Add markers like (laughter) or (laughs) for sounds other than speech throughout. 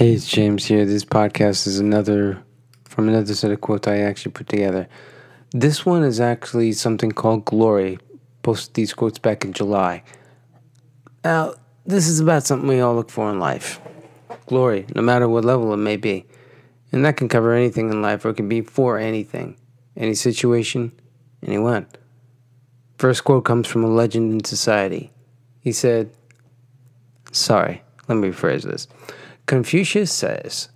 Hey, it's James here. This podcast is another from another set of quotes I actually put together. This one is actually something called Glory. Posted these quotes back in July. Now, this is about something we all look for in life glory, no matter what level it may be. And that can cover anything in life, or it can be for anything, any situation, anyone. First quote comes from a legend in society. He said, Sorry, let me rephrase this. Confucius says,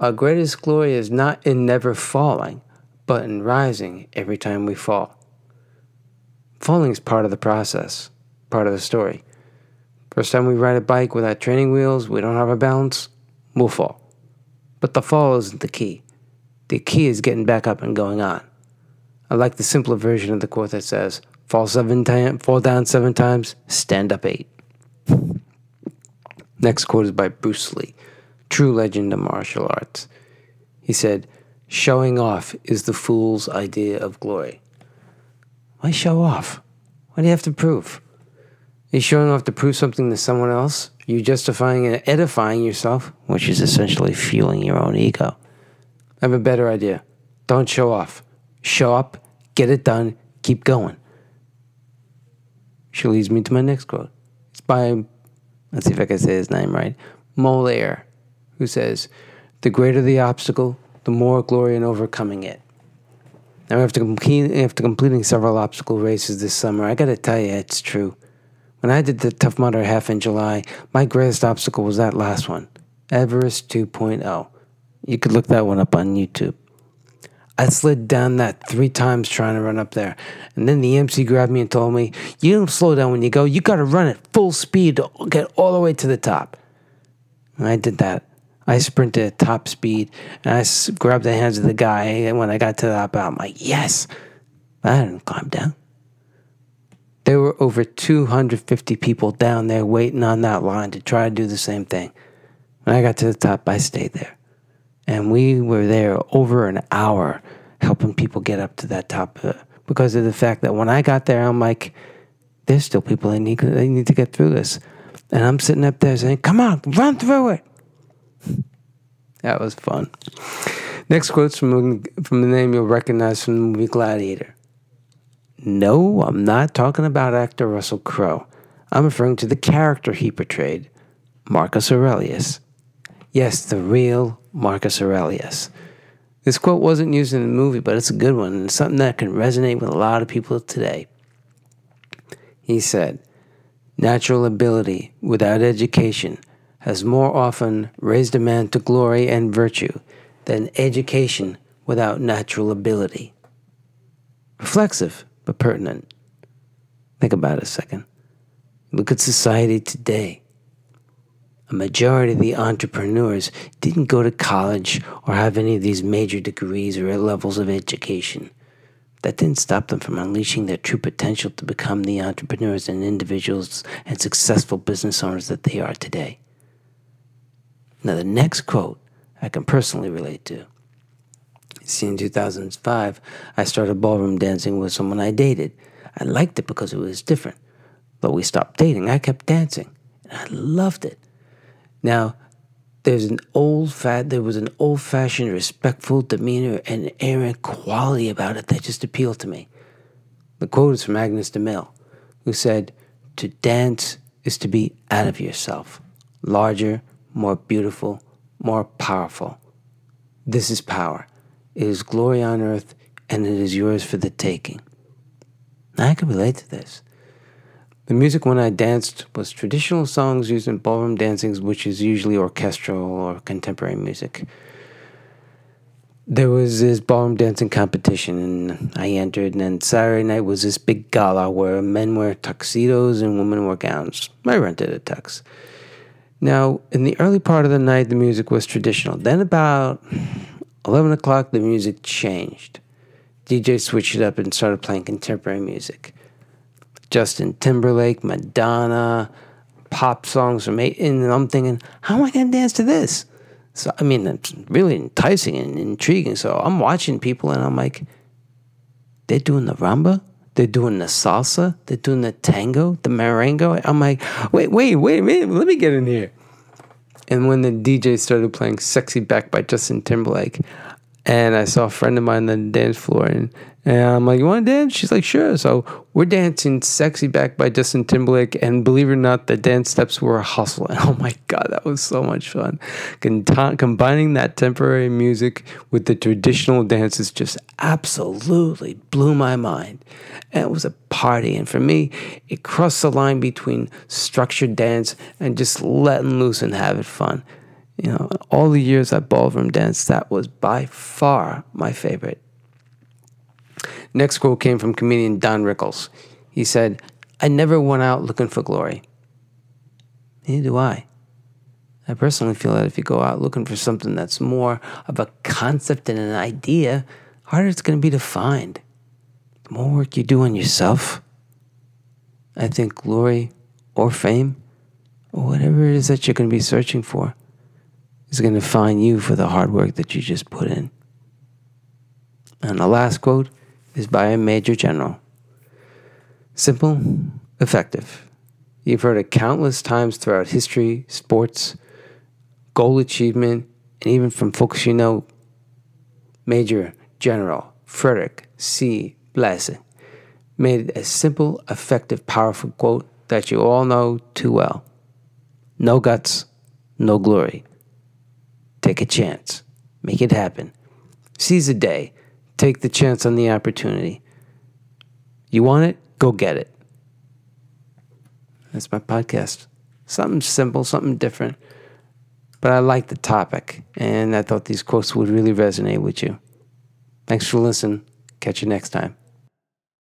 Our greatest glory is not in never falling, but in rising every time we fall. Falling is part of the process, part of the story. First time we ride a bike without training wheels, we don't have a balance, we'll fall. But the fall isn't the key. The key is getting back up and going on. I like the simpler version of the quote that says, fall seven times, fall down seven times, stand up eight. Next quote is by Bruce Lee, true legend of martial arts. He said, Showing off is the fool's idea of glory. Why show off? What do you have to prove? Are you showing off to prove something to someone else? Are you justifying and edifying yourself, which is essentially fueling your own ego? I have a better idea. Don't show off. Show up, get it done, keep going. She leads me to my next quote. It's by, let's see if I can say his name right, Moliere, who says, The greater the obstacle, the more glory in overcoming it. Now, after, complete, after completing several obstacle races this summer, I gotta tell you, it's true. When I did the Tough Mudder half in July, my greatest obstacle was that last one, Everest 2.0. You could look that one up on YouTube. I slid down that three times trying to run up there. And then the MC grabbed me and told me, You don't slow down when you go, you gotta run at full speed to get all the way to the top. And I did that. I sprinted at top speed and I grabbed the hands of the guy. And when I got to the top, I'm like, Yes! I didn't climb down. There were over 250 people down there waiting on that line to try to do the same thing. When I got to the top, I stayed there. And we were there over an hour helping people get up to that top uh, because of the fact that when I got there, I'm like, there's still people that need, they need to get through this. And I'm sitting up there saying, come on, run through it. That was fun. Next quote's from, from the name you'll recognize from the movie Gladiator. No, I'm not talking about actor Russell Crowe. I'm referring to the character he portrayed, Marcus Aurelius. Yes, the real Marcus Aurelius. This quote wasn't used in the movie, but it's a good one and something that can resonate with a lot of people today. He said, Natural ability without education has more often raised a man to glory and virtue than education without natural ability. Reflexive, but pertinent. Think about it a second. Look at society today. A majority of the entrepreneurs didn't go to college or have any of these major degrees or levels of education. That didn't stop them from unleashing their true potential to become the entrepreneurs and individuals and successful business owners that they are today. Now, the next quote I can personally relate to. See, in 2005, I started ballroom dancing with someone I dated. I liked it because it was different. But we stopped dating. I kept dancing, and I loved it. Now, there's an old fat there was an old fashioned respectful demeanor and air and quality about it that just appealed to me. The quote is from Agnes de Mille, who said, To dance is to be out of yourself, larger, more beautiful, more powerful. This is power. It is glory on earth, and it is yours for the taking. Now, I can relate to this. The music when I danced was traditional songs used in ballroom dancings, which is usually orchestral or contemporary music. There was this ballroom dancing competition, and I entered. And then Saturday night was this big gala where men wear tuxedos and women wear gowns. I rented a tux. Now, in the early part of the night, the music was traditional. Then, about 11 o'clock, the music changed. DJ switched it up and started playing contemporary music. Justin Timberlake, Madonna, pop songs from eight, and I'm thinking, how am I going to dance to this? So I mean, it's really enticing and intriguing. So I'm watching people, and I'm like, they're doing the rumba, they're doing the salsa, they're doing the tango, the merengue. I'm like, wait, wait, wait minute, let me get in here. And when the DJ started playing Sexy Back by Justin Timberlake, and I saw a friend of mine on the dance floor, and, and I'm like, "You want to dance?" She's like, "Sure." So we're dancing "Sexy Back" by Justin Timberlake, and believe it or not, the dance steps were a hustle. And (laughs) oh my god, that was so much fun! combining that temporary music with the traditional dances just absolutely blew my mind. And it was a party, and for me, it crossed the line between structured dance and just letting loose and having fun. You know, all the years I ballroom danced, that was by far my favorite. Next quote came from comedian Don Rickles. He said, I never went out looking for glory. Neither do I. I personally feel that if you go out looking for something that's more of a concept and an idea, harder it's going to be to find. The more work you do on yourself, I think glory or fame or whatever it is that you're going to be searching for is going to find you for the hard work that you just put in. And the last quote is by a major general simple, effective. You've heard it countless times throughout history, sports, goal achievement, and even from folks you know. Major General Frederick C. Blaise made a simple, effective, powerful quote that you all know too well No guts, no glory. Take a chance. Make it happen. Seize the day. Take the chance on the opportunity. You want it? Go get it. That's my podcast. Something simple, something different. But I like the topic, and I thought these quotes would really resonate with you. Thanks for listening. Catch you next time.